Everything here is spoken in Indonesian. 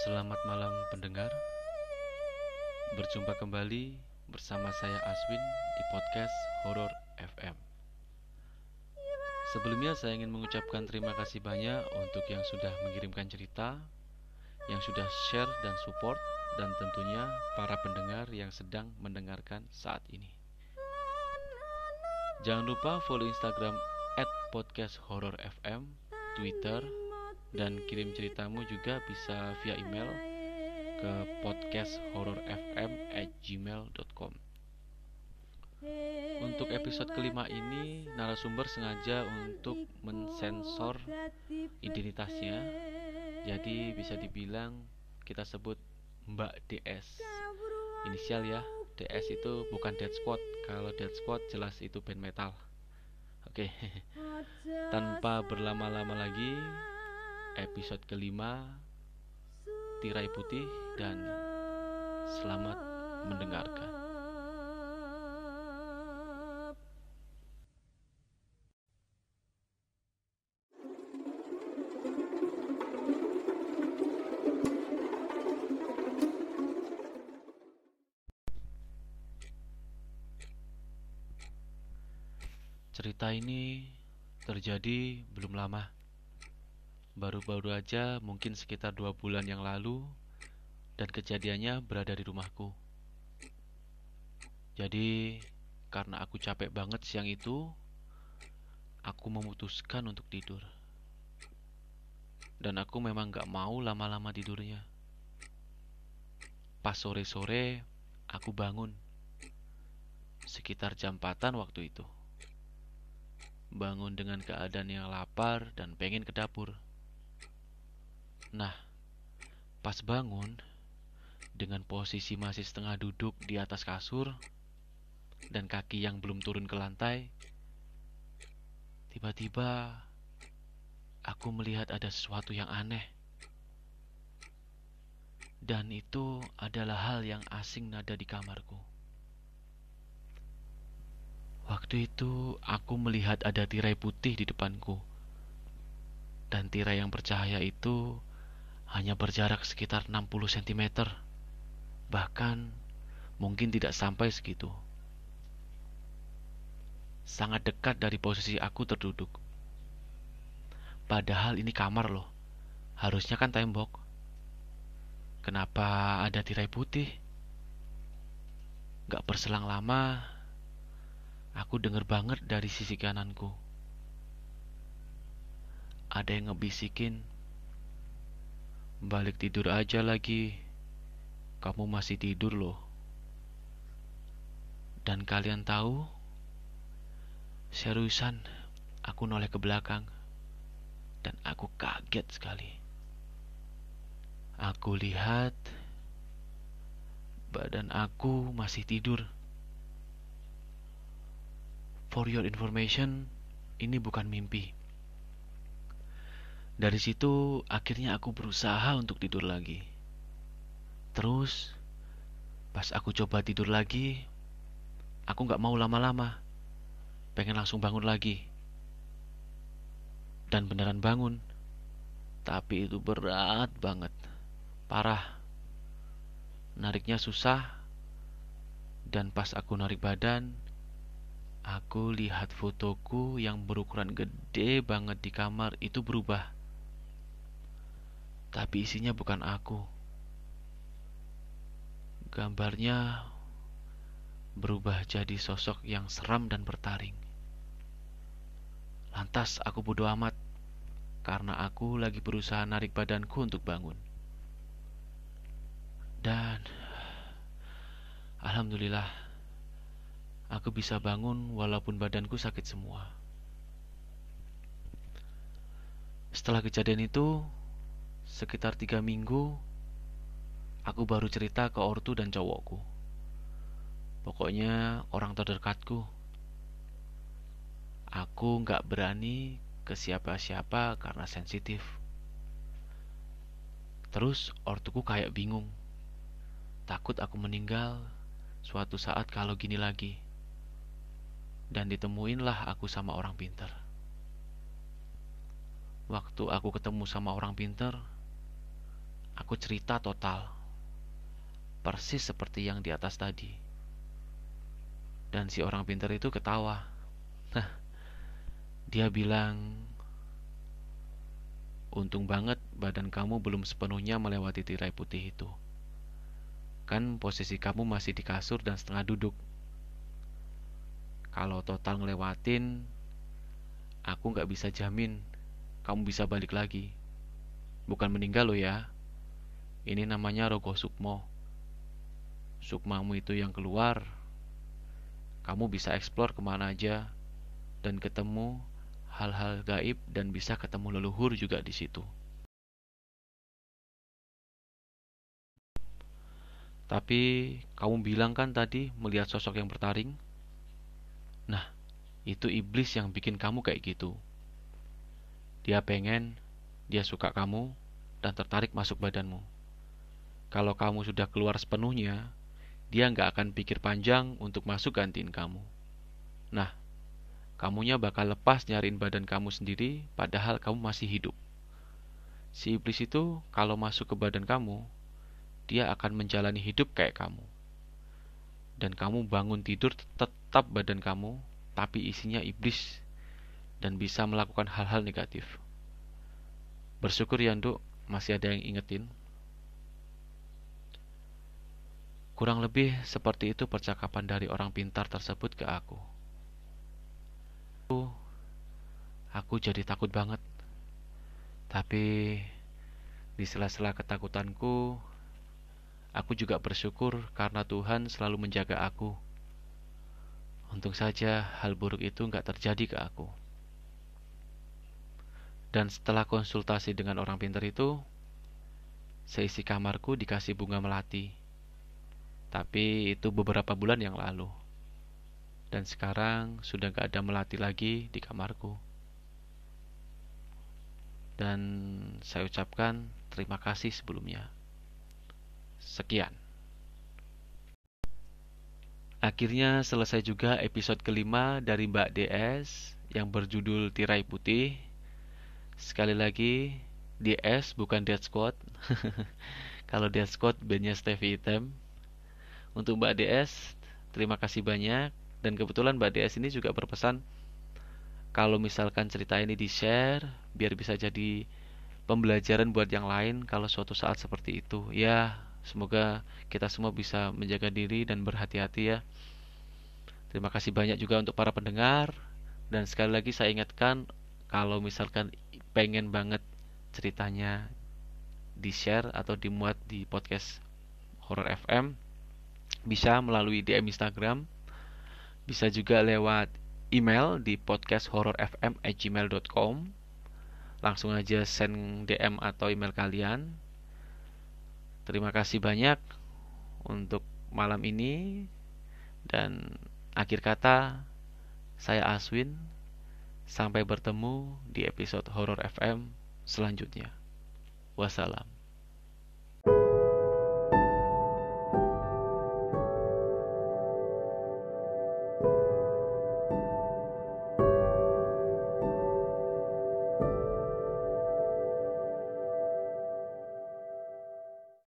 Selamat malam pendengar. Berjumpa kembali bersama saya Aswin di podcast Horror FM Sebelumnya saya ingin mengucapkan terima kasih banyak untuk yang sudah mengirimkan cerita Yang sudah share dan support Dan tentunya para pendengar yang sedang mendengarkan saat ini. Jangan lupa follow Instagram at podcast horror FM, Twitter, dan kirim ceritamu juga bisa via email ke podcasthorrorfm at gmail.com Untuk episode kelima ini narasumber sengaja untuk mensensor identitasnya Jadi bisa dibilang kita sebut Mbak DS Inisial ya DS itu bukan Dead Squad. Kalau Dead Squad jelas itu band metal. Oke. Tanpa berlama-lama lagi, episode kelima Tirai Putih dan selamat mendengarkan. Cerita ini terjadi belum lama. Baru-baru aja mungkin sekitar dua bulan yang lalu dan kejadiannya berada di rumahku. Jadi karena aku capek banget siang itu, aku memutuskan untuk tidur. Dan aku memang gak mau lama-lama tidurnya. Pas sore-sore, aku bangun. Sekitar jam 4 waktu itu. Bangun dengan keadaan yang lapar dan pengen ke dapur. Nah, pas bangun, dengan posisi masih setengah duduk di atas kasur dan kaki yang belum turun ke lantai, tiba-tiba aku melihat ada sesuatu yang aneh. Dan itu adalah hal yang asing nada di kamarku. Waktu itu aku melihat ada tirai putih di depanku. Dan tirai yang bercahaya itu hanya berjarak sekitar 60 cm. Bahkan mungkin tidak sampai segitu. Sangat dekat dari posisi aku terduduk. Padahal ini kamar loh. Harusnya kan tembok. Kenapa ada tirai putih? Gak berselang lama, Aku dengar banget dari sisi kananku. Ada yang ngebisikin, balik tidur aja lagi. Kamu masih tidur loh. Dan kalian tahu, seriusan aku noleh ke belakang dan aku kaget sekali. Aku lihat badan aku masih tidur. For your information, ini bukan mimpi. Dari situ, akhirnya aku berusaha untuk tidur lagi. Terus, pas aku coba tidur lagi, aku gak mau lama-lama. Pengen langsung bangun lagi. Dan beneran bangun. Tapi itu berat banget. Parah. Nariknya susah. Dan pas aku narik badan, Aku lihat fotoku yang berukuran gede banget di kamar itu berubah. Tapi isinya bukan aku. Gambarnya berubah jadi sosok yang seram dan bertaring. Lantas aku bodoh amat karena aku lagi berusaha narik badanku untuk bangun. Dan alhamdulillah Aku bisa bangun walaupun badanku sakit semua. Setelah kejadian itu, sekitar tiga minggu, aku baru cerita ke ortu dan cowokku. Pokoknya orang terdekatku. Aku nggak berani ke siapa-siapa karena sensitif. Terus ortuku kayak bingung. Takut aku meninggal suatu saat kalau gini lagi dan ditemuinlah aku sama orang pinter. Waktu aku ketemu sama orang pinter, aku cerita total. Persis seperti yang di atas tadi. Dan si orang pintar itu ketawa. Nah, dia bilang, Untung banget badan kamu belum sepenuhnya melewati tirai putih itu. Kan posisi kamu masih di kasur dan setengah duduk. Kalau total ngelewatin, aku nggak bisa jamin kamu bisa balik lagi. Bukan meninggal lo ya. Ini namanya rogo sukmo. Sukmamu itu yang keluar. Kamu bisa eksplor ke mana aja dan ketemu hal-hal gaib dan bisa ketemu leluhur juga di situ. Tapi kamu bilang kan tadi melihat sosok yang bertaring? Nah, itu iblis yang bikin kamu kayak gitu. Dia pengen, dia suka kamu, dan tertarik masuk badanmu. Kalau kamu sudah keluar sepenuhnya, dia nggak akan pikir panjang untuk masuk gantiin kamu. Nah, kamunya bakal lepas nyariin badan kamu sendiri padahal kamu masih hidup. Si iblis itu kalau masuk ke badan kamu, dia akan menjalani hidup kayak kamu. Dan kamu bangun tidur tetap badan kamu, tapi isinya iblis dan bisa melakukan hal-hal negatif. Bersyukur ya, Nduk, masih ada yang ingetin. Kurang lebih seperti itu percakapan dari orang pintar tersebut ke aku. Aku jadi takut banget. Tapi di sela-sela ketakutanku, aku juga bersyukur karena Tuhan selalu menjaga aku. Untung saja hal buruk itu nggak terjadi ke aku. Dan setelah konsultasi dengan orang pintar itu, seisi kamarku dikasih bunga melati. Tapi itu beberapa bulan yang lalu. Dan sekarang sudah gak ada melati lagi di kamarku. Dan saya ucapkan terima kasih sebelumnya. Sekian. Akhirnya selesai juga episode kelima dari Mbak DS yang berjudul Tirai Putih. Sekali lagi, DS bukan Dead Squad. Kalau Dead Squad bandnya Stevie Item. Untuk Mbak DS, terima kasih banyak. Dan kebetulan Mbak DS ini juga berpesan kalau misalkan cerita ini di-share biar bisa jadi pembelajaran buat yang lain kalau suatu saat seperti itu. Ya, semoga kita semua bisa menjaga diri dan berhati-hati ya. Terima kasih banyak juga untuk para pendengar dan sekali lagi saya ingatkan kalau misalkan pengen banget ceritanya di-share atau dimuat di podcast Horror FM bisa melalui DM Instagram. Bisa juga lewat email di podcasthorrorfm@gmail.com langsung aja send DM atau email kalian. Terima kasih banyak untuk malam ini. Dan akhir kata saya Aswin. Sampai bertemu di episode Horror FM selanjutnya. Wassalam